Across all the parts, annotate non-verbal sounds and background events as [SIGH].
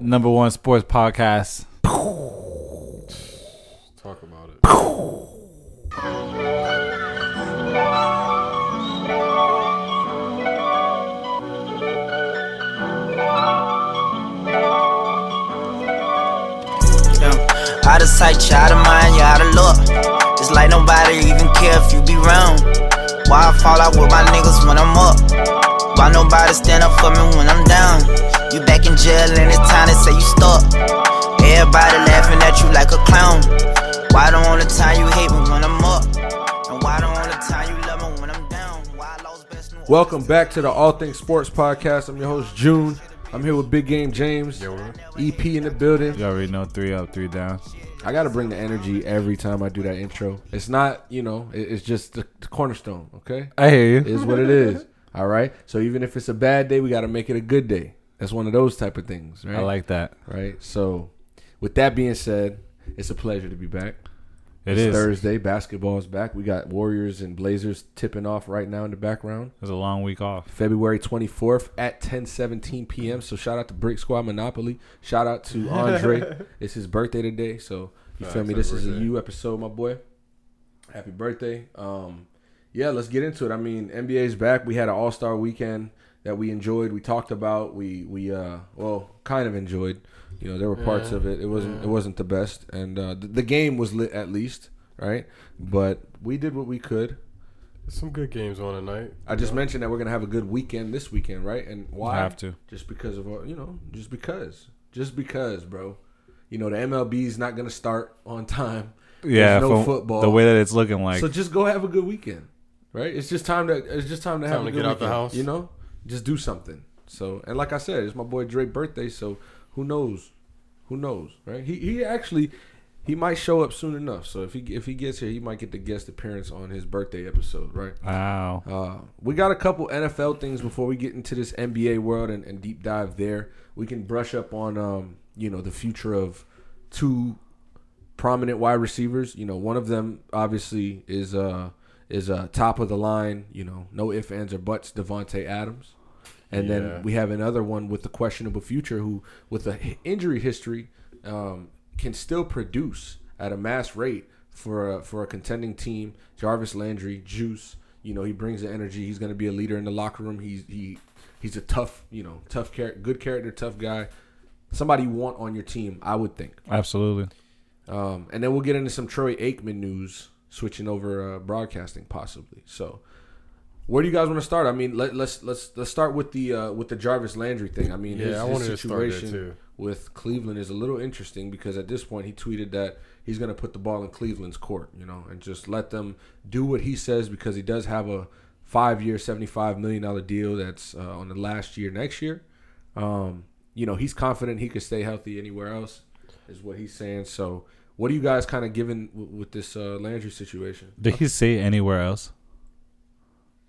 number one sports podcast. Talk about it. Yeah. Out of sight, you out of mind, you out of luck. It's like nobody even care if you be wrong. Why I fall out with my niggas when I'm up? Why nobody stand up for me when I'm down? You back in jail and it's time to say you stuck. Everybody laughing at you like a clown. Why don't all the time you hate me when I'm up? And why don't all the time you love me when I'm down? Why I lost best new Welcome back to the All Things Sports Podcast. I'm your host June. I'm here with Big Game James, Yo. EP in the building. You already know three up, three down. I got to bring the energy every time I do that intro. It's not, you know, it's just the, the cornerstone. Okay, I hear you. it is what it is. All right. So even if it's a bad day, we got to make it a good day. That's one of those type of things, right? I like that. right. So, with that being said, it's a pleasure to be back. It it's is. Thursday. Basketball is back. We got Warriors and Blazers tipping off right now in the background. It was a long week off. February 24th at 10:17 p.m. So shout out to Brick Squad Monopoly. Shout out to Andre. [LAUGHS] it's his birthday today, so you feel me? This is a birthday. you episode, my boy. Happy birthday. Um yeah, let's get into it. I mean, NBA's back. We had an All-Star weekend that we enjoyed. We talked about. We we uh well, kind of enjoyed. You know, there were parts Yeah, of it. It wasn't yeah. it wasn't the best and uh the, the game was lit at least, right? But we did what we could. There's some good games on tonight. I just mentioned that we're gonna have a good weekend this weekend, right? And why? Have to. Just because of you know, just because, just because, bro. You know the MLB is not gonna start on time. Yeah, no from football. the way that it's looking like. so just go have a good weekend, right? It's just time to it's just time to have Time a to good get out the house. You know, just do something. So and like I said, it's my boy Drake's birthday, so who knows? Who knows, right? He he actually he might show up soon enough. So if he if he gets here, he might get the guest appearance on his birthday episode, right? wow. Uh, we got a couple NFL things before we get into this NBA world and, and deep dive there. We can brush up on um, you know the future of two prominent wide receivers. You know, one of them obviously is uh is uh top of the line. You know, no ifs ands or buts. Davante Adams, and Yeah. then we have another one with the questionable future who with a hi- injury history um, can still produce at a mass rate for a, for a contending team. Jarvis Landry, Juice. You know, he brings the energy. He's going to be a leader in the locker room. He's he he's a tough, you know, tough character, good character, tough guy. Somebody you want on your team, I would think. Absolutely. Um, and then we'll get into some Troy Aikman news, switching over uh, broadcasting possibly. So, where do you guys want to start? I mean, let, let's let's let's start with the uh, with the Jarvis Landry thing. I mean, Yeah, his, I his wanted to start there, situation with Cleveland is a little interesting because at this point he tweeted that he's going to put the ball in Cleveland's court, you know, and just let them do what he says because he does have a five-year, seventy-five million dollar deal that's uh, on the last year next year. Um, you know, he's confident he could stay healthy anywhere else, is what he's saying. So, what are you guys kind of giving w- with this uh, Landry situation? Did he say anywhere else?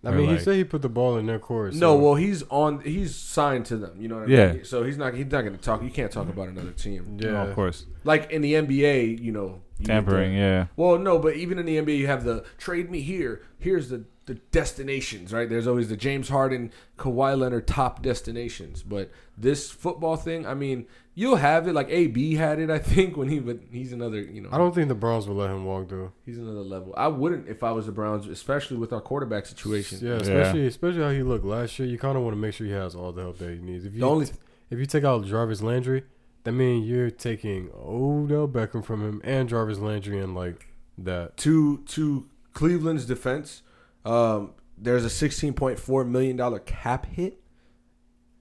I Or mean, he said he put the ball in their court. No, so- well, he's on. He's signed to them. You know what I Yeah. mean? So he's not. He's not going to talk. You can't talk about another team. yeah, No, of course. Like in the NBA, you know, you get Tampering, yeah. Well, no, but even in the NBA, you have the trade me here. Here's the the destinations, right? There's always the James Harden, Kawhi Leonard top destinations. But this football thing, I mean, you'll have it. Like AB had it, I think, when he but he's another. You know, I don't think the Browns will let him walk though. he's another level. I wouldn't if I was the Browns, especially with our quarterback situation. Yeah, especially especially how he looked last year. You kind of want to make sure he has all the help that he needs. If you The only if you take out Jarvis Landry, that means you're taking Odell Beckham from him and Jarvis Landry and like that. to to Cleveland's defense, um, there's a 16.4 million dollar cap hit,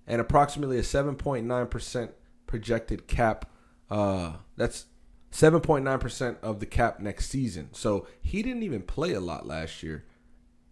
and approximately a 7.9 percent projected cap. Uh, that's 7.9 percent of the cap next season. So he didn't even play a lot last year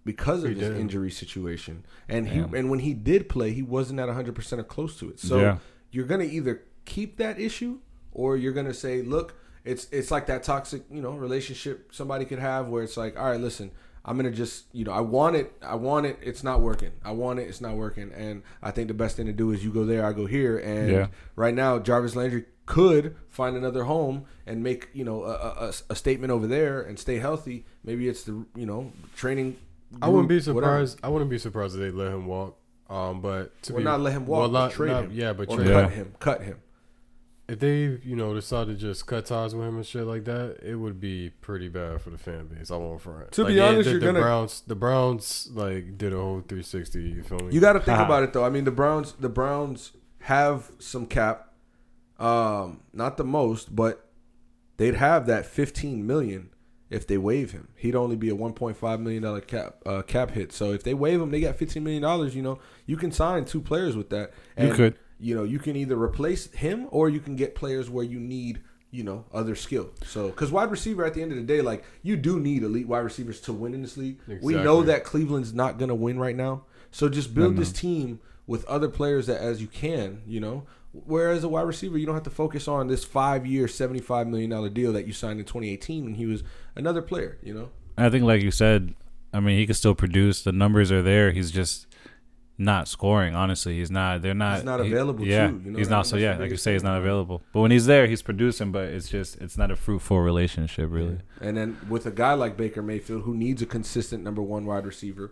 because of He his didn't. injury situation, and he and when he did play, he wasn't at 100 percent or close to it. So Yeah. you're gonna either keep that issue or you're gonna say, look, it's it's like that toxic, you know, relationship somebody could have where it's like, all right, listen, I'm gonna just, you know, I want it, I want it, it's not working. I want it, it's not working, and I think the best thing to do is you go there, I go here, and Yeah. right now Jarvis Landry could find another home and make you know a, a, a statement over there and stay healthy. Maybe it's the you know training. I wouldn't be group, whatever. surprised. I wouldn't be surprised if they let him walk. Um, but to Well, be not let him walk, well, not- trade not- him. Yeah, but or trade cut Yeah. him. Cut him. If they, you know, decide to just cut ties with him and shit like that, it would be pretty bad for the fan base. I won't front. To Like, be yeah, honest, the, you're the gonna- Browns, the Browns like did a whole 360. You feel me? You got to think about it though. I mean, the Browns, the Browns have some cap, um, not the most, but they'd have that 15 million if they waive him. He'd only be a 1.5 million dollar cap uh, cap hit. So if they waive him, they got 15 million dollars. You know, you can sign two players with that. You could. You know, you can either replace him or you can get players where you need. You know, other skill. So, because wide receiver at the end of the day, like you do need elite wide receivers to win in this league. We know that Cleveland's not going to win right now. So just build this team with other players that as you can, you know. Whereas a wide receiver, you don't have to focus on this five year, seventy five million dollar deal that you signed in twenty eighteen when he was another player, you know. I think, like you said, I mean, he could still produce. The numbers are there. He's just not scoring. Honestly, he's not. They're not. He's not he- available, Yeah, too, you know, he's that- not. So yeah, like you say, he's not available. But when he's there, he's producing. But it's just, it's not a fruitful relationship, really. And then with a guy like Baker Mayfield who needs a consistent number one wide receiver,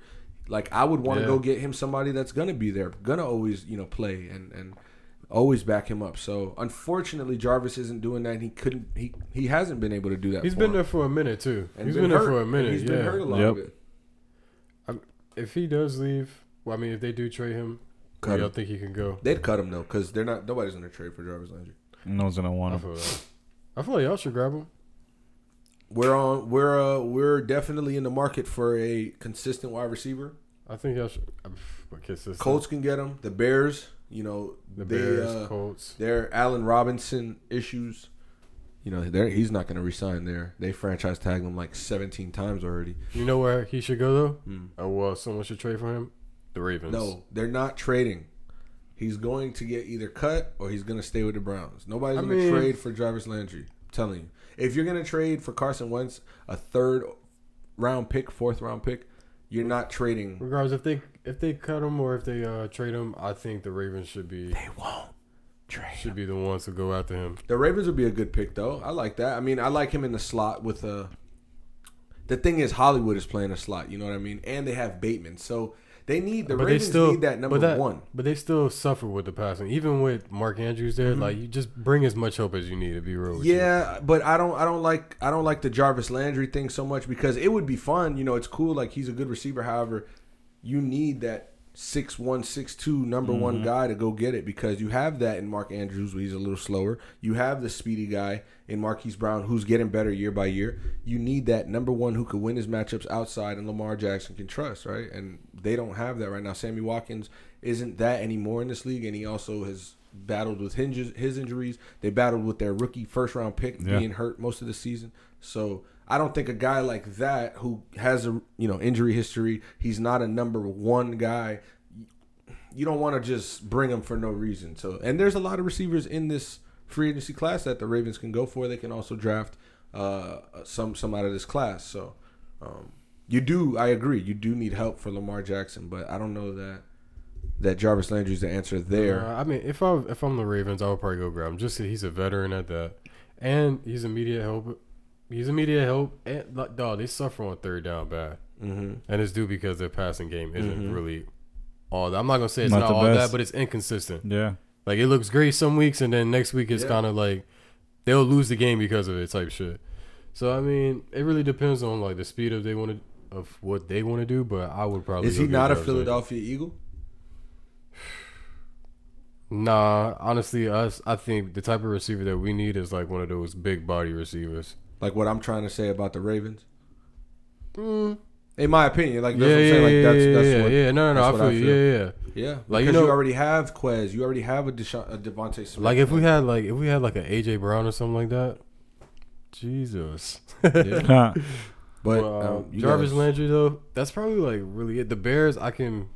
like I would want to Yeah. go get him somebody that's gonna be there, gonna always, you know, play and and always back him up. So unfortunately Jarvis isn't doing that. He couldn't he he hasn't been able to do that. He's for been him. there for a minute too. And He's been, there hurt, for a and minute. He's yeah. been hurt a lot Yep. of it. If he does leave, well, I mean, if they do trade him, Cut where y'all him. think he can go? They'd cut him though, because they're not. Nobody's gonna trade for Jarvis Landry. No one's gonna I want him. feel that. I feel like y'all should grab him. We're on. We're uh, we're definitely in the market for a consistent wide receiver. I think y'all should. But consistent. Colts can get him. The Bears, you know, the they, Bears, uh, Colts. their Allen Robinson issues. You know, they're, he's not going to resign there. They franchise tagged him like 17 times already. You know where he should go though? Hmm. Or well, someone should trade for him. The Ravens. No, they're not trading. He's going to get either cut or he's going to stay with the Browns. Nobody's I going to trade for Jarvis Landry. I'm telling you. If you're going to trade for Carson Wentz, a third round pick, fourth round pick, you're not trading. Regardless, if they if they cut him or if they uh, trade him, I think the Ravens should be They won't trade. should be the ones to go after him. The Ravens would be a good pick, though. I like that. I mean, I like him in the slot with a. The thing is, Hollywood is playing a slot. You know what I mean? And they have Bateman, so they need the but Ravens they still need that number but that, one. But they still suffer with the passing, even with Mark Andrews there. Like you just bring as much hope as you need to be real. With you. Mm-hmm. Yeah, but I don't. I don't like. I don't like the Jarvis Landry thing so much because it would be fun. You know, it's cool. Like he's a good receiver. However, you need that six one six two number one mm-hmm. guy to go get it because you have that in Mark Andrews, where he's a little slower. You have the speedy guy in Marquise Brown, who's getting better year by year. You need that number one who could win his matchups outside, and Lamar Jackson can trust, right? And they don't have that right now. Sammy Watkins isn't that anymore in this league, and he also has battled with hinges, his injuries. They battled with their rookie first round pick Yeah. being hurt most of the season. So I don't think a guy like that who has a you know injury history, he's not a number one guy. You don't want to just bring him for no reason. So and there's a lot of receivers in this free agency class that the Ravens can go for. They can also draft uh, some some out of this class. So um, you do, I agree, you do need help for Lamar Jackson, but I don't know that that Jarvis Landry is the answer there. Uh, I mean, if I if I'm the Ravens, I would probably go grab him. Just he's a veteran at that, and he's immediate help. He's immediate help. And like, dog, they suffer on third down bad, hmm and it's due because their passing game isn't Mhm. really all. that. I'm not gonna say it's Not not, all best. that, but it's inconsistent. Yeah. Like it looks great some weeks, and then next week it's Yeah. kind of like they'll lose the game because of it, type shit. So I mean, it really depends on like the speed of they want to of what they want to do. But I would probably Is he not a Jarvis Landry. Philadelphia Eagle? [SIGHS] Nah, honestly, us I think the type of receiver that we need is like one of those big body receivers. Like what I'm trying to say about the Ravens? Mm. In my opinion, like that's Yeah, what I'm yeah, saying. Like yeah, that's yeah, that's yeah, what yeah. No, no, no. that's I what feel I you. feel. Yeah, yeah. Yeah, Like, like you you, know- you already have Quez, you already have a, Desha- a DeVonta Smith. Like if we had like if we had like an AJ Brown or something like that, Jesus. Yeah. [LAUGHS] but Well, um, you Jarvis guys- Landry though, that's probably like really it. The Bears, I can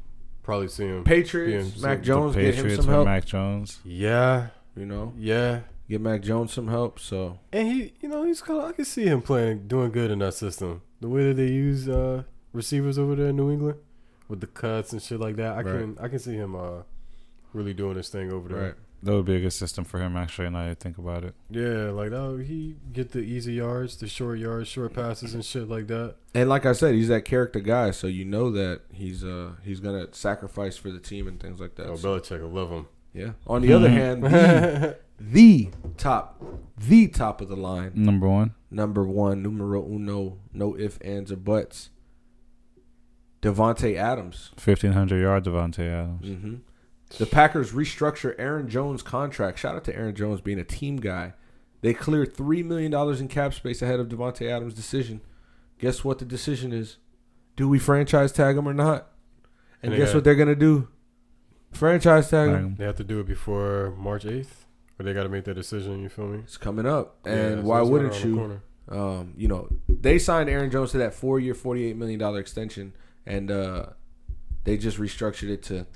probably see him. Patriots, Yeah, Mac so Jones, the get him Patriots some with help. Mac Jones. Yeah, You know, yeah. Get Mac Jones some help. So And he, you know, he's kind of. I can see him playing, doing good in that system. The way that they use uh, receivers over there in New England, with the cuts and shit like that, I Right. can, I can see him uh, really doing his thing over there. right, That would be a good system for him, actually, now that I think about it. Yeah, like oh, he get the easy yards, the short yards, short passes and shit like that. and like I said, he's that character guy. So you know that he's uh he's gonna sacrifice for the team and things like that. Oh, So, Belichick I love him. yeah. On the other [LAUGHS] hand, the, [LAUGHS] the top, the top of the line. Number one. Number one, numero uno, no if, ands, or buts. Davante Adams. 1,500 yard Davante Adams. Mm-hmm. The Packers restructure Aaron Jones' contract. Shout out to Aaron Jones being a team guy. They cleared $3 million in cap space ahead of Davante Adams' decision. Guess what the decision is? Do we franchise tag him or not? And, guess what they're going to do? Franchise tag him. They have to do it before March 8th? But they got to make that decision. You feel me? It's coming up, and yeah, why wouldn't you? Um, you know, they signed Aaron Jones to that four-year, forty-eight million dollar extension, and uh, they just restructured it to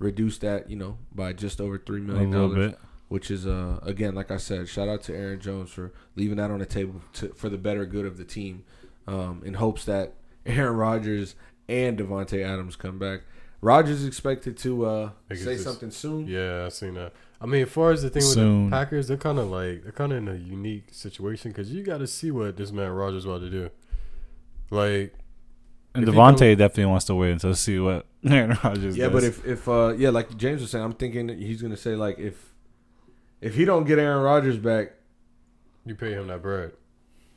reduce that, you know, by just over three million dollars. Which is uh, again, like I said, shout out to Aaron Jones for leaving that on the table to, for the better good of the team, um, in hopes that Aaron Rodgers and Davante Adams come back. Rodgers expected to uh, say something soon. Yeah, I seen that. I mean, as far as the thing with the Packers, they're kind of like they're kind of in a unique situation because you got to see what this man Rodgers about to do. Like, And If he Davante definitely wants to win to see what [LAUGHS] Aaron Rodgers Yeah, does. but if if uh yeah, like James was saying, I'm thinking that he's gonna say like if if he don't get Aaron Rodgers back, you pay him that bread.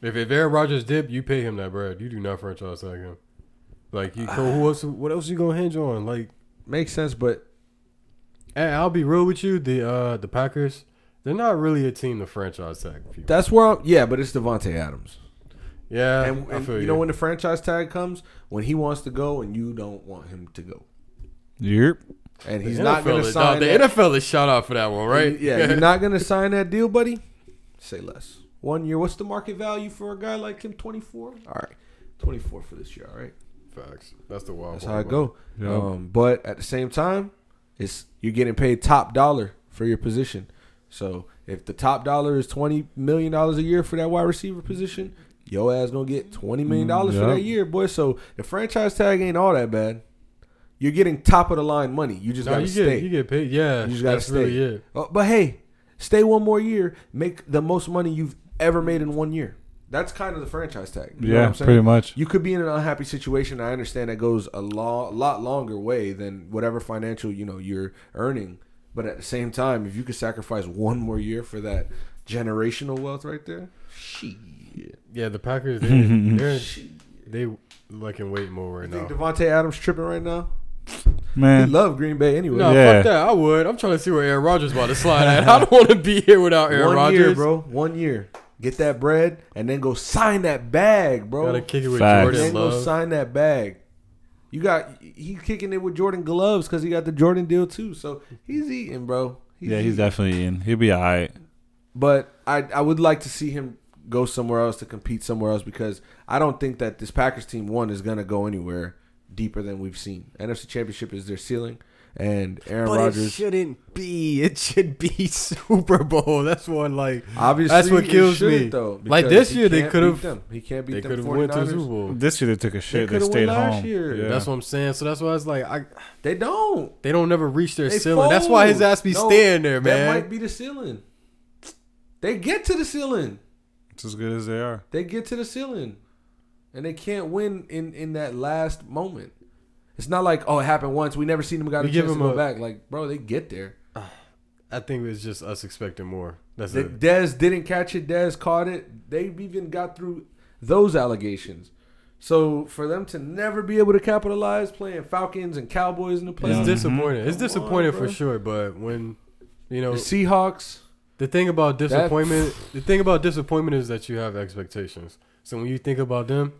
If if Aaron Rodgers dip, you pay him that bread. You do not franchise tag him. Like, you, so who else? What else you gonna hinge on? Like, makes sense. But and I'll be real with you. The uh the Packers, they're not really a team to franchise tag people. that's where I'm. Yeah, but it's Davante Adams, yeah, and, I and feel you you. know when the franchise tag comes, when he wants to go and you don't want him to go, Yep. and he's not gonna is- sign The that. NFL is shout out for that one, right? Yeah, you're not gonna sign that deal, buddy. Say less. One year. What's the market value for a guy like him? Twenty four. All right, twenty four for this year. All right. Facts. That's the wild. That's how it about go. Yep. Um, but at the same time, it's you're getting paid top dollar for your position. So if the top dollar is twenty million dollars a year for that wide receiver position, your ass gonna get twenty million mm, dollars for Yep. that year, boy. So the franchise tag ain't all that bad. You're getting top of the line money. You just No, gotta you stay. get you get paid. Yeah, You just gotta stay. really. Oh, uh, but hey, stay one more year. Make the most money you've ever made in one year. That's kind of the franchise tag. You know what Yeah, I'm saying? pretty much. You could be in an unhappy situation. I understand that goes a lo- lot longer way than whatever financial you know you're earning. But at the same time, if you could sacrifice one more year for that generational wealth right there, shit. Yeah, the Packers [LAUGHS] they they're, they like in wait mode right You think now. Davante Adams tripping right now? He Man, love Green Bay anyway. No, Yeah. fuck that. I would. I'm trying to see where Aaron Rodgers about to slide at. I don't want to be here without Aaron one Rodgers, bro. One year. Get that bread and then go sign that bag, bro. Gotta kick it with Facts. And then Jordan go Love. sign that bag. You got he's kicking it with Jordan gloves because he got the Jordan deal too. So he's eating, bro. yeah, he's eating. definitely in. He'll be alright. But I I would like to see him go somewhere else to compete somewhere else because I don't think that this Packers team one is gonna go anywhere deeper than we've seen. NFC Championship is their ceiling, and Aaron But it Rodgers shouldn't be. It should be [LAUGHS] Super Bowl. That's one like obviously That's what kills me. Though, Like this year, they could've- them. He can't beat they them. could have went to the Super Bowl. This year they took a shit. They, coulda stayed won last home. year. Yeah. That's what I'm saying. So that's why it's like I They don't. they don't never reach their They ceiling. That's why his ass be No, staying there, man. That man. might be the ceiling. They get to the ceiling. It's as good as they are. They get to the ceiling, and they can't win in in that last moment. It's not like oh it happened once. We never seen them got We a give chance to them go a- back. Like bro, they get there. [SIGHS] I think it's just us expecting more. That's The it. Dez didn't catch it. Dez caught it. They even got through those allegations. So for them to never be able to capitalize playing Falcons and Cowboys in the It's playoffs, Yeah. disappointing. It's Come on, disappointing for sure. But when you know the Seahawks. The thing about disappointment, the thing about disappointment is that you have expectations. So when you think about them,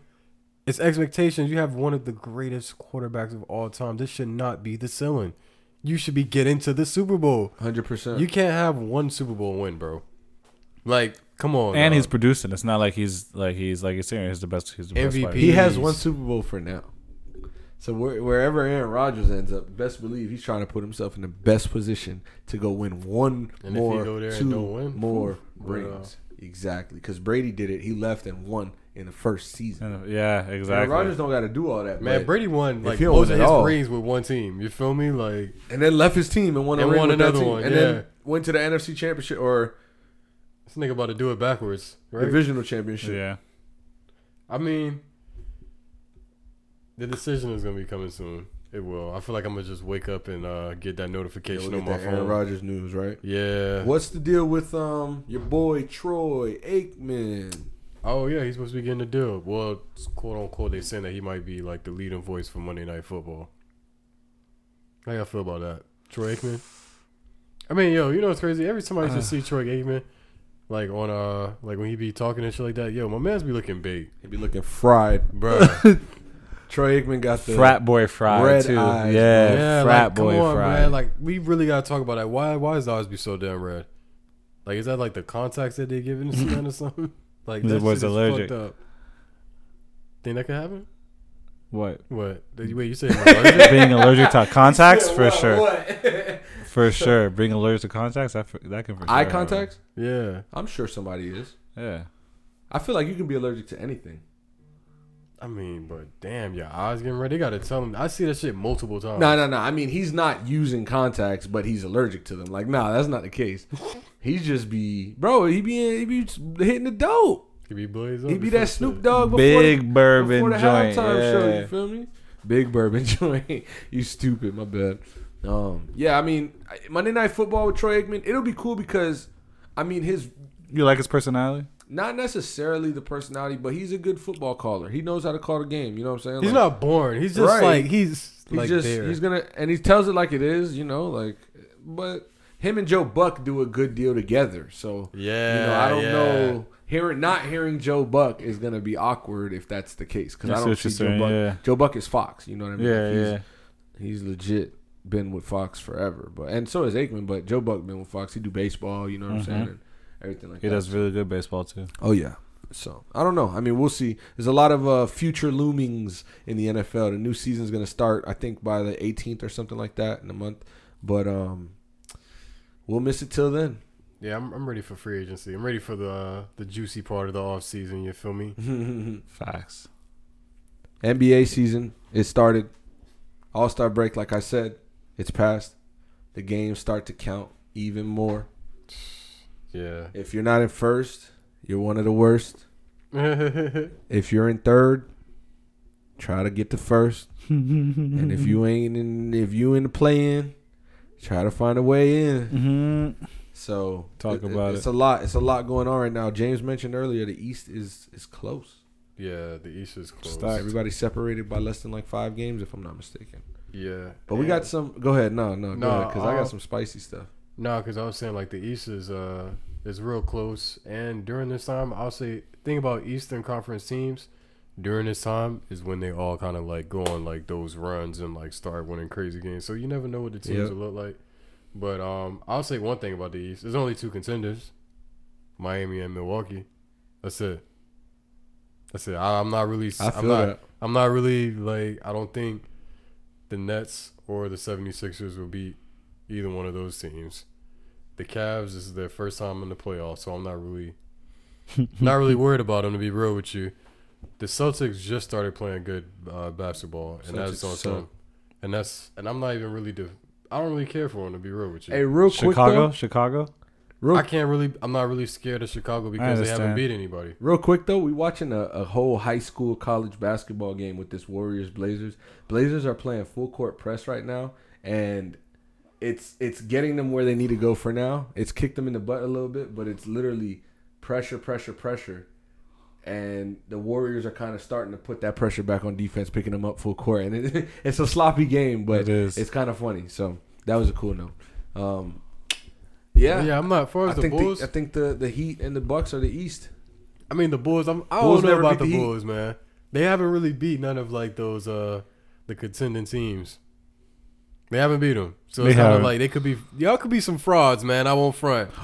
it's expectations. You have one of the greatest quarterbacks of all time. This should not be the ceiling. You should be getting to the Super Bowl. Hundred percent. You can't have one Super Bowl win, bro. Like, come on. and dog. he's producing. It's not like he's like he's like you're saying he's the best. He's the best MVP. wide He has one Super Bowl for now. So where, wherever Aaron Rodgers ends up, best believe he's trying to put himself in the best position to go win one And if he more, go there and two don't win, more bro. rings. Exactly, because Brady did it. He left and won in the first season. And, yeah, Aaron exactly. Rodgers don't got to do all that, man, Brady won like most of his all- rings with one team. You feel me? Like, and then left his team and won a And ring won with that another team, one, and yeah. then went to the NFC Championship or this nigga about to do it backwards, right? Divisional Championship. Yeah. I mean, the decision is gonna be coming soon. It will. I feel like I'm gonna just wake up and uh, get that Yeah, notification we'll on get my that Aaron. Rodgers news, right? Yeah. What's the deal with um your boy Troy Aikman? Oh yeah, he's supposed to be getting a deal. Well, quote unquote, they saying that he might be like the leading voice for Monday Night Football. How y'all feel about that, Troy Aikman? I mean, yo, you know what's crazy? Every time I used to see Troy Aikman, like on uh, like when he be talking and shit like that, yo, my man's be looking big, He be looking fried. bro. [LAUGHS] Troy Aikman got the frat boy fry red too. eyes, yeah, yeah, frat like, boy come on, fry. man. Like we really gotta talk about that. Why? Why his eyes be so damn red? Like, is that like the contacts that they giving this [LAUGHS] man or something? Like He that was shit is allergic. fucked up. Think that could happen? what? What? Did you- Wait, you said allergic? Being allergic to [LAUGHS] contacts for What, sure. what? For sure, being allergic to contacts, that, that can for sure Eye happen. contacts? yeah. I'm sure somebody is. Yeah, I feel like you can be allergic to anything. I mean, but damn, your eyes getting red. They gotta tell him. I see that shit multiple times. No, no, no. I mean, he's not using contacts, but he's allergic to them. Like, nah, that's not the case. [LAUGHS] He's just be, bro. He be, he be hitting the dope. He be blazed up. He be that. Snoop Dogg before big the, bourbon before the joint. halftime show. You feel me? Big bourbon [LAUGHS] joint. you stupid. My bad. Um, yeah. I mean, Monday Night Football with Troy Aikman. It'll be cool because, I mean, his You like his personality? not necessarily the personality, but he's a good football caller. He knows how to call the game. You know what I'm saying? He's Like, not born. He's just Right. like he's He's like just there. he's gonna and he tells it like it is, you know, like but him and Joe Buck do a good deal together. So yeah. you know, I don't yeah. know hearing not hearing Joe Buck is gonna be awkward if that's the case because I don't see Joe saying, Buck. yeah. Joe Buck is Fox, you know what I mean? Yeah, Like, he's, yeah. He's legit been with Fox forever, but and so is Aikman. But Joe Buck been with Fox. He do baseball, you know what I'm saying, and everything like He that. does really good baseball too. Oh yeah. So I don't know. I mean, we'll see. There's a lot of uh, future loomings in the NFL. The new season's going to start, I think, by the 18th or something like that in a month. But um, we'll miss it till then. Yeah, I'm, I'm ready for free agency. I'm ready for the uh, the juicy part of the off season. You feel me? [LAUGHS] Facts. NBA season it started. All Star break, like I said, it's past. The games start to count even more. Yeah. If you're not in first, you're one of the worst. [LAUGHS] If you're in third, try to get to first. [LAUGHS] and if you ain't in, if you in the play in, try to find a way in. Mm-hmm. So Talk about it. It's it. a lot. It's a lot going on right now. James mentioned earlier the East is is close. Yeah, the East is close. Stacked. Everybody's separated by less than like five games, if I'm not mistaken. Yeah. But we got some. Go ahead. No, no, No, go ahead, because I got some spicy stuff. No, because I was saying like the East is uh is real close, and during this time, I'll say thing about Eastern Conference teams during this time is when they all kind of like go on like those runs and like start winning crazy games. So you never know what the teams Yep. will look like. But um, I'll say one thing about the East: there's only two contenders, Miami and Milwaukee. That's it. That's it. I, I'm not really. I I'm feel not, that. I'm not really like. I don't think the Nets or the 76ers will beat either one of those teams. The Cavs this is their first time in the playoffs, so I'm not really [LAUGHS] not really worried about them to be real with you. The Celtics just started playing good uh, basketball, and that's Celtics on some. And that's and I'm not even really. Def- I don't really care for them to be real with you. Hey, real quick Chicago, though. Chicago. Real, I can't really. I'm not really scared of Chicago because they haven't beat anybody. real quick though, we watching a, a whole high school college basketball game with this Warriors Blazers. Blazers are playing full court press right now, and it's it's getting them where they need to go for now. It's kicked them in the butt a little bit, but it's literally pressure, pressure, pressure. And the Warriors are kind of starting to put that pressure back on defense, picking them up full court, and it, [LAUGHS] it's a sloppy game, but It is. it's kind of funny. So that was a cool note. Um, yeah, Yeah, I'm not. As far I as the think Bulls, the, I think the the Heat and the Bucks are the East. I mean the Bulls. I'm, I Bulls don't know never about the the Bulls, man. They haven't really beat none of like those uh the contending teams. They haven't beat them, so They it's kind of like they could be. Y'all could be some frauds, man. I won't front. [GASPS]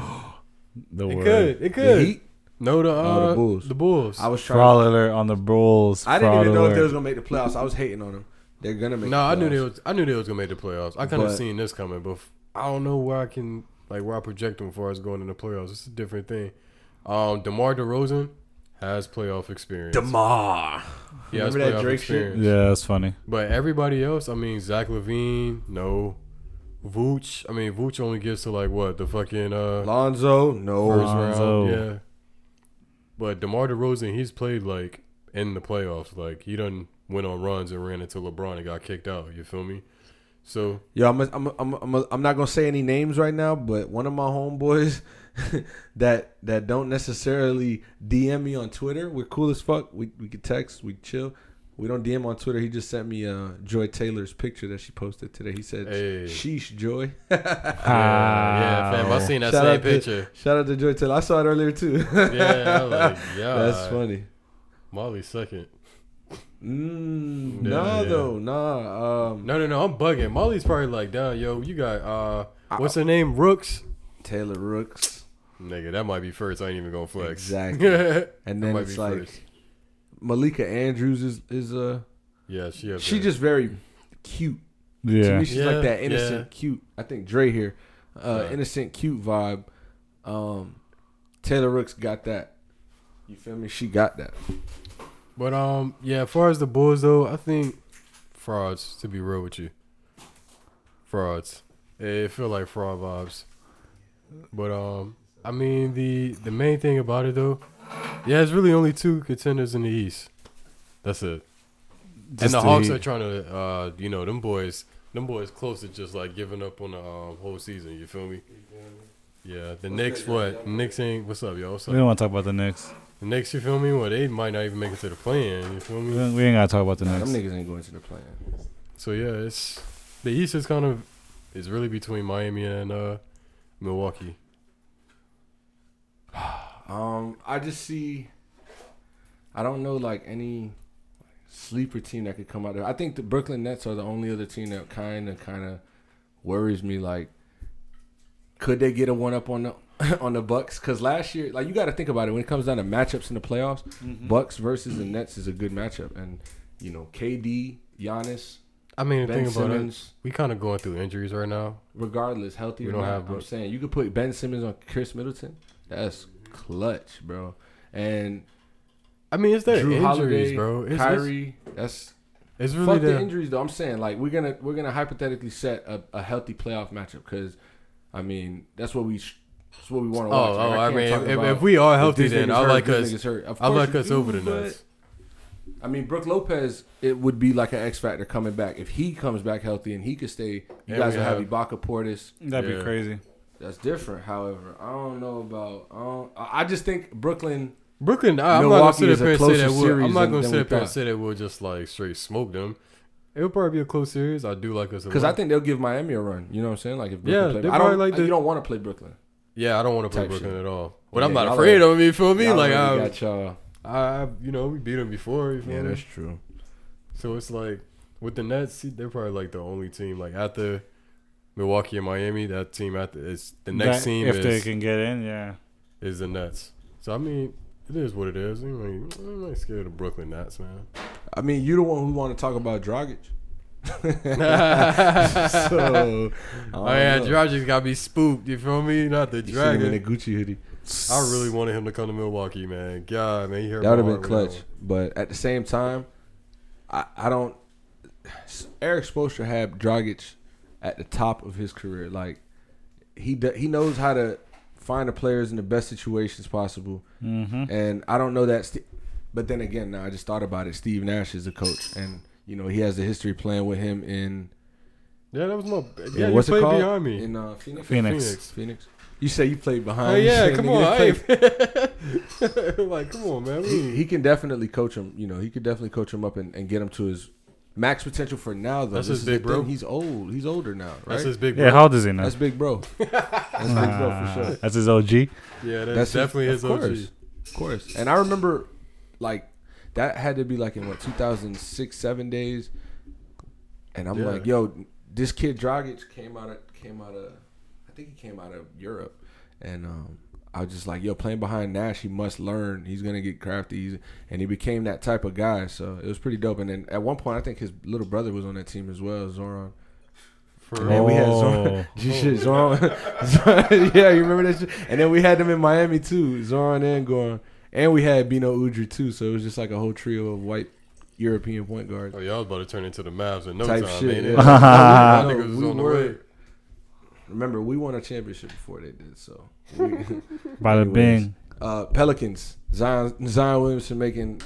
The It word. could. It The could. Heat. No, the uh, Oh, the Bulls. The Bulls. I was trying. Fraud alert on the Bulls. I didn't even know if they was gonna make the playoffs. I was hating on them. They're gonna make. no, the I knew they was. I knew they was gonna make the playoffs. I kind of seen this coming, but I don't know where I can like where I project them for as going in the playoffs. It's a different thing. Um, Demar Derozan has playoff experience. Demar. He has Remember that playoff Drake shit? experience. Yeah, that's funny. But everybody else, I mean, Zach LaVine, no. Vooch, I mean, Vooch only gets to like what the fucking uh Lonzo, no. first Lonzo. round, yeah. But Demar Derozan, he's played like in the playoffs. Like he done went on runs and ran into LeBron and got kicked out. You feel me? So Yo, I'm I'm I'm I'm, I'm not gonna say any names right now, but one of my homeboys [LAUGHS] that that don't necessarily DM me on Twitter. We're cool as fuck. We we could text, we chill. We don't DM on Twitter. He just sent me uh, Joy Taylor's picture that she posted today. He said, Hey. "Sheesh, Joy." [LAUGHS] yeah, yeah, fam. I seen that Shout same out to- picture. Shout out to Joy Taylor. I saw it earlier too. yeah, like, [LAUGHS] yeah, That's funny. Molly second. Mm, Yeah, nah, yeah. though, nah. Um, No, no, no. I'm bugging. Molly's probably like, down, yo, you got uh, what's her name? Rooks. Taylor Rooks, Nigga, that might be first. I ain't even gonna flex. Exactly. [LAUGHS] and then might it's be like first. Malika Andrews is is uh she. Up she there. just very cute. To Yeah. me, she's Yeah, like that innocent, yeah. cute. I think Dre here, uh, Right. innocent, cute vibe. Um, Taylor Rooks got that. You feel me? She got that. But um, yeah. As far as the Bulls though, I think frauds. To be real with you, frauds. It feel like fraud vibes. But um, I mean the the main thing about it though, yeah, it's really only two contenders in the East. That's it. and Just the the Hawks are trying to, uh, you know, them boys, them boys close to just like giving up on the um, whole season. You feel me? Yeah, the Knicks. What? Knicks ain't. What's up, yo? What's We don't want to talk about the Knicks. The Knicks. You feel me? Well, they might not even make it to the play-in. You feel We me? ain't- we ain't gotta talk about the Nah, them niggas ain't going to the plan. So yeah, it's the East is kind of is really between Miami and uh, Milwaukee. [SIGHS] [SIGHS] [SIGHS] Um, I just see. I don't know like any sleeper team that could come out there. I think the Brooklyn Nets are the only other team that kind of kind of worries me. Like, could they get a one up on the [LAUGHS] on the Bucks? Because last year, like you got to think about it when it comes down to matchups in the playoffs. Bucks versus the Nets is a good matchup, and you know KD, Giannis, I mean, the Ben about it, Simmons. we kind of going through injuries right now. regardless, healthy We or don't not, have I'm saying you could put Ben Simmons on Khris Middleton. That's clutch, bro. And I mean, it's their Drew injuries, Holiday, bro. It's, it's, Kyrie. that's it's really fuck the their, injuries though. I'm saying like we're gonna we're gonna hypothetically set a, a healthy playoff matchup because I mean that's what we sh- that's what we want to Oh, watch. oh, Like, I can't mean, if, if we are healthy, then I like this us. nigga's hurt. Of I like us do, over the but- Nets. I mean, Brook Lopez, it would be like an X factor coming back if he comes back healthy and he could stay. You And guys we will have have- Ibaka Portis. That'd Yeah. be crazy. That's different. However, I don't know about. I, don't, I I just think Brooklyn. Brooklyn, I- I'm not gonna is sit a up here and say that. We'll, I'm not gonna sit we up here and say that we'll just like straight smoke them. It'll probably be a close series. I do like us Because I think they'll give Miami a run. You know what I'm saying? Like if Yeah, Brooklyn they play, I don't like the- you don't want to play Brooklyn. yeah, I don't want to play Brooklyn shit. at all. But Yeah, I'm not afraid are- of them. You feel me? Y'all Like I, got y'all. I, you know, we beat them before. You feel Yeah, me? that's true. So it's like with the Nets, see, they're probably like the only team like after Milwaukee and Miami. That team after is the next That- team if is, they can get in, yeah. is the Nets. So I mean, it is what it is. I'm I'm not scared of Brooklyn Nets, man. I mean, you're the one who want to talk about Dragic. [LAUGHS] so, Oh yeah, know. Dragic got me spooked. You feel me? Not the You see him in a Gucci hoodie. I really wanted him to come to Milwaukee, man. God, man, he hurt That would have been heart, clutch. But at the same time, I, I don't. Erik Spoelstra had Dragic at the top of his career. Like he do, he knows how to find the players in the best situations possible. Mm-hmm. And I don't know that. St- but then again, now I just thought about it. Steve Nash is a coach, and you know he has the history playing with him in. Yeah, that was my. in Yeah, you what's it played called? behind me. in uh, Phoenix. Phoenix. Phoenix. Phoenix. You say you played behind. Oh yeah, [LAUGHS] shit, come on. you I [LAUGHS] like, come on, man. He, he can definitely coach him. You know, he could definitely coach him up and, and get him to his max potential for now. Though That's This his is the big bro. thing. He's old. He's older now, right? that's his big. Yeah, bro. how old is he now? That's big bro. [LAUGHS] That's big bro for sure. That's his OG. Yeah, that's, That's definitely his, of OG. course, of course. And I remember, like, that had to be like in what 2006, seven days. And I'm Yeah. like, yo, this kid Dragic came out of came out of, I think he came out of Europe, and um, I was just like, yo, playing behind Nash, he must learn. He's gonna get crafty, He's, and he became that type of guy. So it was pretty dope. And then at one point, I think his little brother was on that team as well, Zoran. For And then we had Zoran. Oh. [LAUGHS] Shit, [LAUGHS] Zoran. Zoran- [LAUGHS] yeah, you remember that shit? And then we had them in Miami too, Zoran and Goran. And we had Beno Udrih too, so it was just like a whole trio of white European point guards. Oh, y'all was about to turn into the Mavs in no Type time, shit, ain't yeah. it? No, That no, was we on the were- way. Remember, we won a championship before they did, so. we- [LAUGHS] Bada Anyways. bing. uh, Pelicans, Zion, Zion Williamson making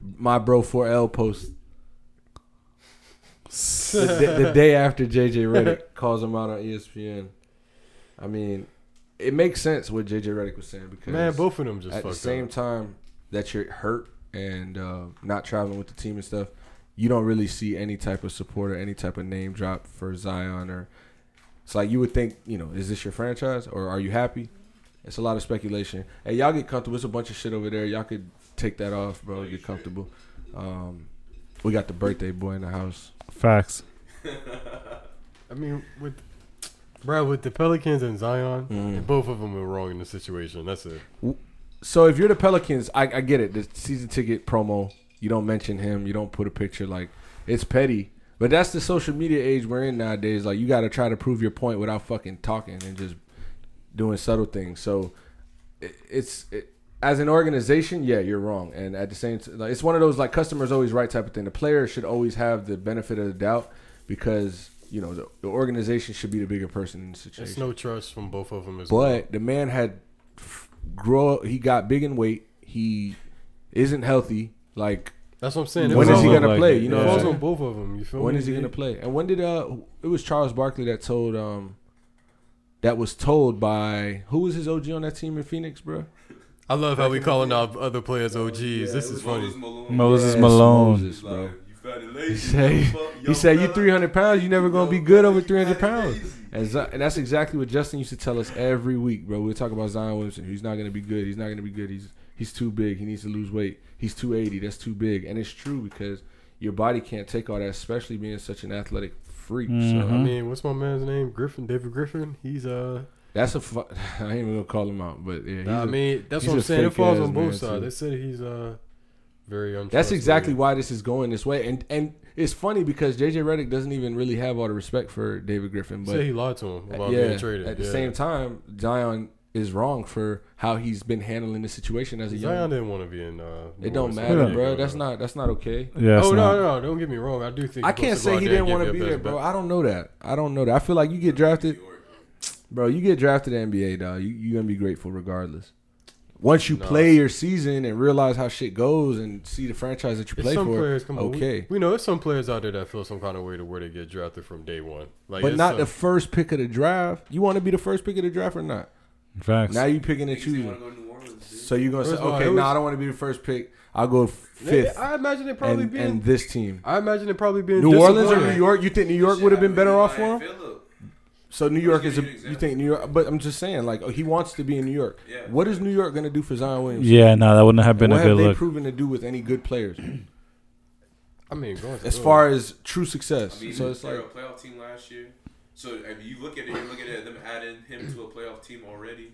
my bro 4L post the, day, the day after JJ Redick [LAUGHS] calls him out on ESPN. I mean, it makes sense what JJ Redick was saying because Man, both of them just at the same up. time that you're hurt and uh, not traveling with the team and stuff, you don't really see any type of support or any type of name drop for Zion or it's like you would think, you know, is this your franchise or are you happy? It's a lot of speculation. Hey, y'all get comfortable. It's a bunch of shit over there. Y'all could take that off, bro. Get comfortable. Um, we got the birthday boy in the house. Facts. [LAUGHS] I mean, with bro, with the Pelicans and Zion, Mhm. both of them were wrong in the situation. That's it. So if you're the Pelicans, I, I get it. The season ticket promo, you don't mention him, you don't put a picture. Like it's petty, but that's the social media age we're in nowadays. Like you got to try to prove your point without fucking talking and just doing subtle things. So it, it's it, as an organization, yeah, you're wrong. And at the same, time, like, it's one of those like customers always right type of thing. The player should always have the benefit of the doubt because you know the, the organization should be the bigger person in the situation. It's no trust from both of them as well. But the man had f- grow. He got big in weight. He isn't healthy. Like That's what I'm saying. It when he gonna like play? it, You know, what I'm falls on both of them. You feel when me? is he gonna play? And when did uh? It was Charles Barkley that told um. That was told by who was his OG on that team in Phoenix, bro? I love how we calling out other players OGs. this is funny. Moses Malone. Moses, bro. you fat and He said, he said, "You 300 pounds, you never gonna be good over 300 pounds." And, and that's exactly what Justin used to tell us every week, bro. We talk about Zion Williamson. He's not gonna be good. He's not gonna be good. He's he's too big. He needs to lose weight. He's 280. That's too big. And it's true because your body can't take all that, especially being such an athletic freak. So I mean, what's my man's name? Griffin, David Griffin. He's uh. that's a. Fu- [LAUGHS] I ain't even gonna call him out, but yeah, he's Nah, I a- mean, that's he's what I'm saying. It falls on both sides. too. They said he's uh very untrustworthy. That's exactly why this is going this way, and and it's funny because JJ Redick doesn't even really have all the respect for David Griffin, but Say he lied to him about yeah, being traded. at the Yeah. same time, Zion is wrong for how he's been handling the situation as a young. Zion didn't want to be in. Uh, It don't matter, Orleans. bro. That's not that's not okay. Yeah. oh it's no, no, don't get me wrong. I do think I can't supposed to go say he didn't want to be your there, bro. bet. I don't know that. I don't know that. I feel like you get drafted, bro. You get drafted to NBA, dog. You you gonna be grateful regardless. Once you No. play your season and realize how shit goes and see the franchise that you There's play some for, players, come on, okay. We, we know there's some players out there that feel some kind of way to where they get drafted from day one. Like, but not some- the first pick of the draft. You want to be the first pick of the draft or not? Facts. Now you picking and choosing. go to New Orleans. So you're gonna say, First of okay, it no, was- I don't want to be the first pick. I'll go fifth, I imagine it probably and, being. and this team. I imagine it probably being New Orleans or. New York? You think New York would have been better off for him? So New York is a. you You think New York? But I'm just saying, like, oh, he wants to be in New York. Yeah. What is New York gonna do for Zion Williams? Yeah, no, that wouldn't have And been a what good have they look. proven to do with any good players [CLEARS THROAT] I mean, going to as far as true success? I mean, so it's like, a playoff team last year. So if you look at it, you're looking at them adding him to a playoff team already.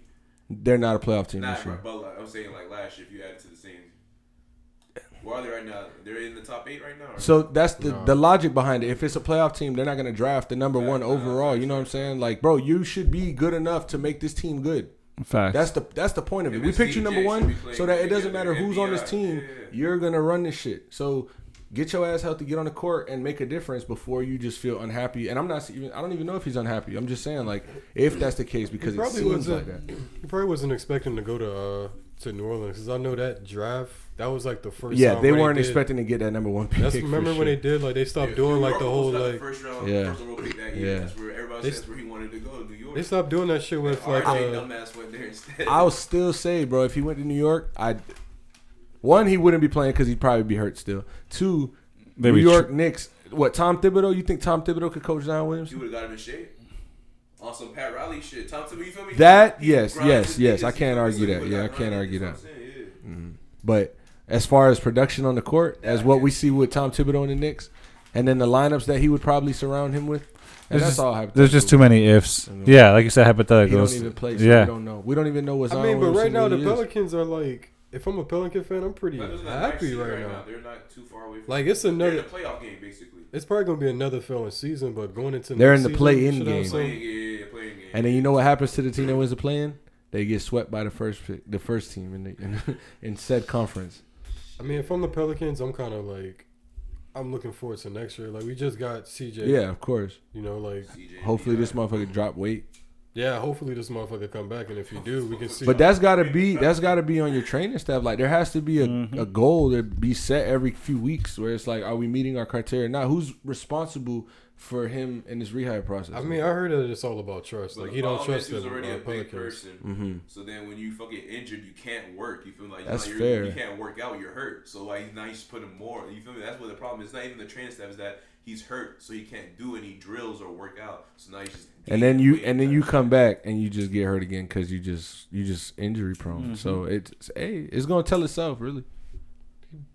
they're not a playoff team Not, this year. but like, I'm saying like last year, if you added to the same. Where are they right now? They're in the top eight right now. or- So that's the No. the logic behind it. If it's a playoff team, they're not gonna draft the number Yeah, one no, overall. You know what I'm saying? Like, bro, you should be good enough to make this team good. Facts. That's the that's the point of it. If We it's picked you number one, so that it doesn't together, matter who's on this team. yeah, yeah. You're gonna run this shit. So get your ass healthy, get on the court, and make a difference before you just feel unhappy. And I'm not even. I don't even know if he's unhappy. I'm just saying like if that's the case because He it probably seems wasn't- like that. He probably wasn't expecting to go to uh, to New Orleans because I know that draft that was like the first. Yeah, time they weren't did- expecting to get that number one pick. That's remember when sure. they did like they stopped Yeah, doing New like the whole got the like first round, Yeah. first overall pick that Yeah. year. That's where everybody They says where he wanted to go, New York. they stopped doing that shit with like RJ uh, dumbass went there instead. I'll still say, bro, if he went to New York, I one he wouldn't be playing because he'd probably be hurt still. Two, They New be York tr- Knicks. What Tom Thibodeau? You think Tom Thibodeau could coach Zion Williams? You would have got him in shape. On some Pat Riley shit. Tom Thibodeau, you feel me? That- He yes, yes, yes, I can't argue that. Yeah, I can't argue that. what I'm saying, yeah. Mm-hmm. But as far as production on the court, as what we see with Tom Thibodeau and the Knicks, and then the lineups that he would probably surround him with, and There's that's just- all There's just too many ifs. Yeah, like you said, He don't even play, so Yeah. we don't know. We don't even know what I mean, but right Williamson now the really is. Pelicans are like, if I'm a Pelican fan, I'm pretty But there's not happy nice right seed now. They're not too far away. From Like it's They're in another. the playoff game basically. It's probably gonna be another filling season, but going into They're in the season, play-in we should have game. some- Playing, yeah, yeah, yeah, playing game. And then you know what happens to the team that wins the play-in? They get swept by the first pick, the first team in the in, [LAUGHS] in said conference. I mean, if I'm the Pelicans, I'm kind of like, I'm looking forward to next year. Like we just got CJ. Yeah, of course. You know, like CJ, Hopefully yeah. this motherfucker drop weight. Yeah, hopefully this motherfucker come back, and if you do, we can see. But that's got to be that's got to be on your training staff. Like there has to be a, Mm-hmm. a goal to be set every few weeks where it's like, are we meeting our criteria? Now, who's responsible for him in this rehab process? I mean, I heard that it's all about trust. But Like he don't trust is he was the already a big Pelicans. person. Mhm. So then when you fucking injured, you can't work. You feel like That's you're, fair. You can't work out. You're hurt. So like now you just put him more. You feel me? That's what the problem is. It's not even the training staff. Is that he's hurt, so he can't do any drills or work out. So now he's just. and then you and then you come back and you just get hurt again because you just you just injury prone. Mm-hmm. So it's hey, it's gonna tell itself really.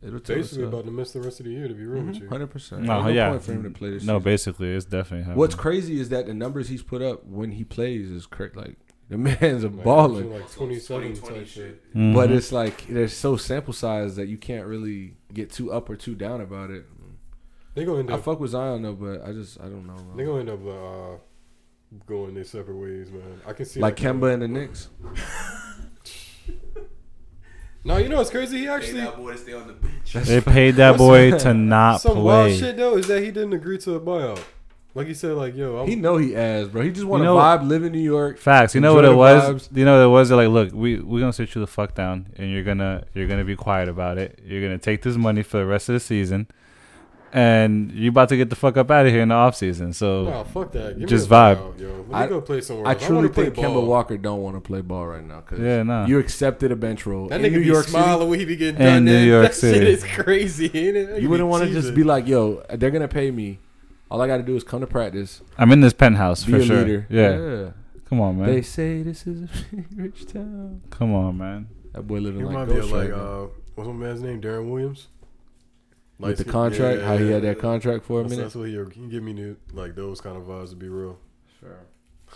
It'll tell Basically, itself. about to miss the rest of the year. To be real with you. Hundred percent. No, yeah. point for him to play this. No, season. basically, it's definitely happening. What's crazy is that the numbers he's put up when he plays is cra Like the [LAUGHS] man's a Like, baller. averaging Like So twenty it's seven 2020 type shit. Mhm. But it's like there's so sample size that you can't really get too up or too down about it. They gonna end I fuck with Zion though, but I just I don't know. They bro. gonna end up uh, going their separate ways, man. I can see Like that Kemba and the Knicks. [LAUGHS] No, you know what's crazy? He Hey, actually that boy to stay on the bench. they paid that boy [LAUGHS] to not play. some wild play. shit though is that he didn't agree to a buyout. Like he said, like yo, I'm, He know he ass, bro. He just want to know- vibe, live in New York. Facts. You know what it was? vibes. You know what it was? They're like, look, we we're gonna sit you the fuck down, and you're gonna you're gonna be quiet about it. You're gonna take this money for the rest of the season, and you about to get the fuck up out of here in the off season. So Nah, fuck that. Give Just vibe. buyout, yo. Let me I- go play somewhere. I else. truly wanna play think Kemba. Walker don't want to play ball right now because Yeah, nah. you accepted a bench role That in nigga New be York City. smiling when he be getting In done. New man. York that City. shit is crazy. Ain't it? You wouldn't want to just be like, yo, they're gonna pay me. All I got to do is come to practice, I'm in this penthouse be for a sure. leader. Yeah. Come on, man. They say this is a [LAUGHS] rich town. Come on, man. That boy living He like remind me of like uh, what's my man's name? Deron Williams. With the contract, yeah, how he had that contract for a That's, minute. that's what he, he give me new, like those kind of vibes to be real. Sure.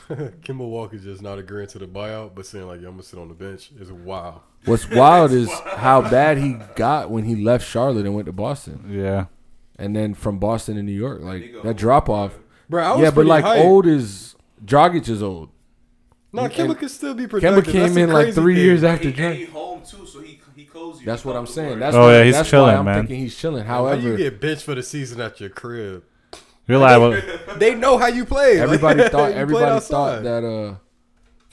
[LAUGHS] Kemba Walker just not agreeing to the buyout, but saying like, "Yo, I'm gonna sit on the bench." Is wild. What's wild [LAUGHS] is how bad he got when he left Charlotte and went to Boston, Yeah. and then from Boston to New York. Like that drop off. Bro, I was Yeah, but like hyped. old is Dragic is old. No, and- Kemba could still be Kemba productive. That's came the in like crazy three thing. years after he, and he Dragic. home too, so he he cozy. you. That's what I'm saying. That's Oh, why, yeah, he's that's chilling, why I'm man. thinking he's chilling. How you get benched for the season at your crib? You're liable. [LAUGHS] They know how you play. everybody [LAUGHS] you thought play everybody outside. thought that uh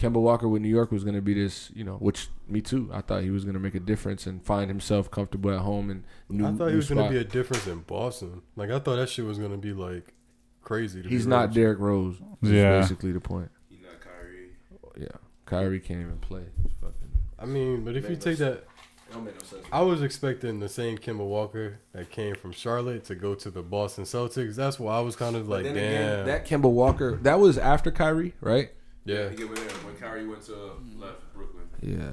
Kemba Walker with New York was gonna be this, you know, which me too. I thought he was gonna make a difference and find himself comfortable at home and new. I thought he was gonna be a difference in Boston. Like I thought that shit was gonna be like crazy. To be He's real not with you. Derrick Rose. Is Yeah. basically the point. He's not Kyrie. Yeah, Kyrie can't even play. Fucking- I mean, but if you take that, don't make no sense. I was expecting the same Kemba Walker that came from Charlotte to go to the Boston Celtics. That's why I was kind of like, Then damn. again, that Kemba Walker, that was after Kyrie, right? yeah, He get with him when Kyrie went to left Brooklyn. Yeah.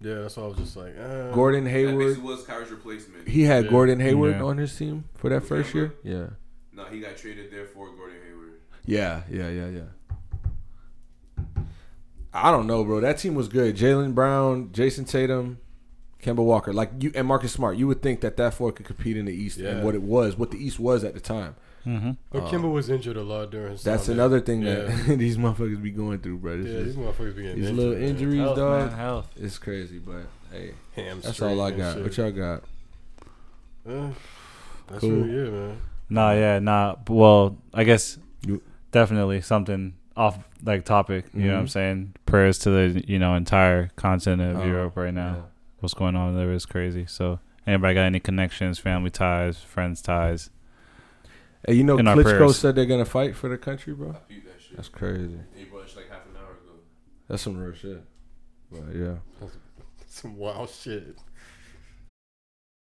yeah. That's why I was just like, uh, Gordon Hayward. basically was Kyrie's replacement. He had Yeah. Gordon Hayward Yeah. on his team for that first year. Yeah. no, he got traded there for Gordon Hayward. Yeah, yeah, yeah, yeah. I don't know, bro. That team was good. Jaylen Brown, Jayson Tatum, Kemba Walker, like you and Marcus Smart. You would think that that four could compete in the East Yeah. and what it was, what the East was at the time. hmm But Kemba was injured a lot during his That's time another thing Yeah. that [LAUGHS] these motherfuckers be going through, bro. It's. Yeah, just- these motherfuckers be getting these injured, little man. injuries, Health, dog. man, health. It's crazy, but hey, Hamstring that's all I got. shit. What y'all got? Uh, that's Cool. really it, man. Nah, yeah, nah. Well, I guess You- definitely something off like topic. You know what I'm Mhm. saying? Prayers to the you know entire continent of Oh, Europe right now. yeah. What's going on there is crazy. So anybody got any connections, family ties, friends ties? Hey, you know, In our Klitschko said they're gonna fight for the country, bro. I beat that shit. That's crazy. He brought it like half an hour ago. That's some real shit. But yeah. Some wild shit.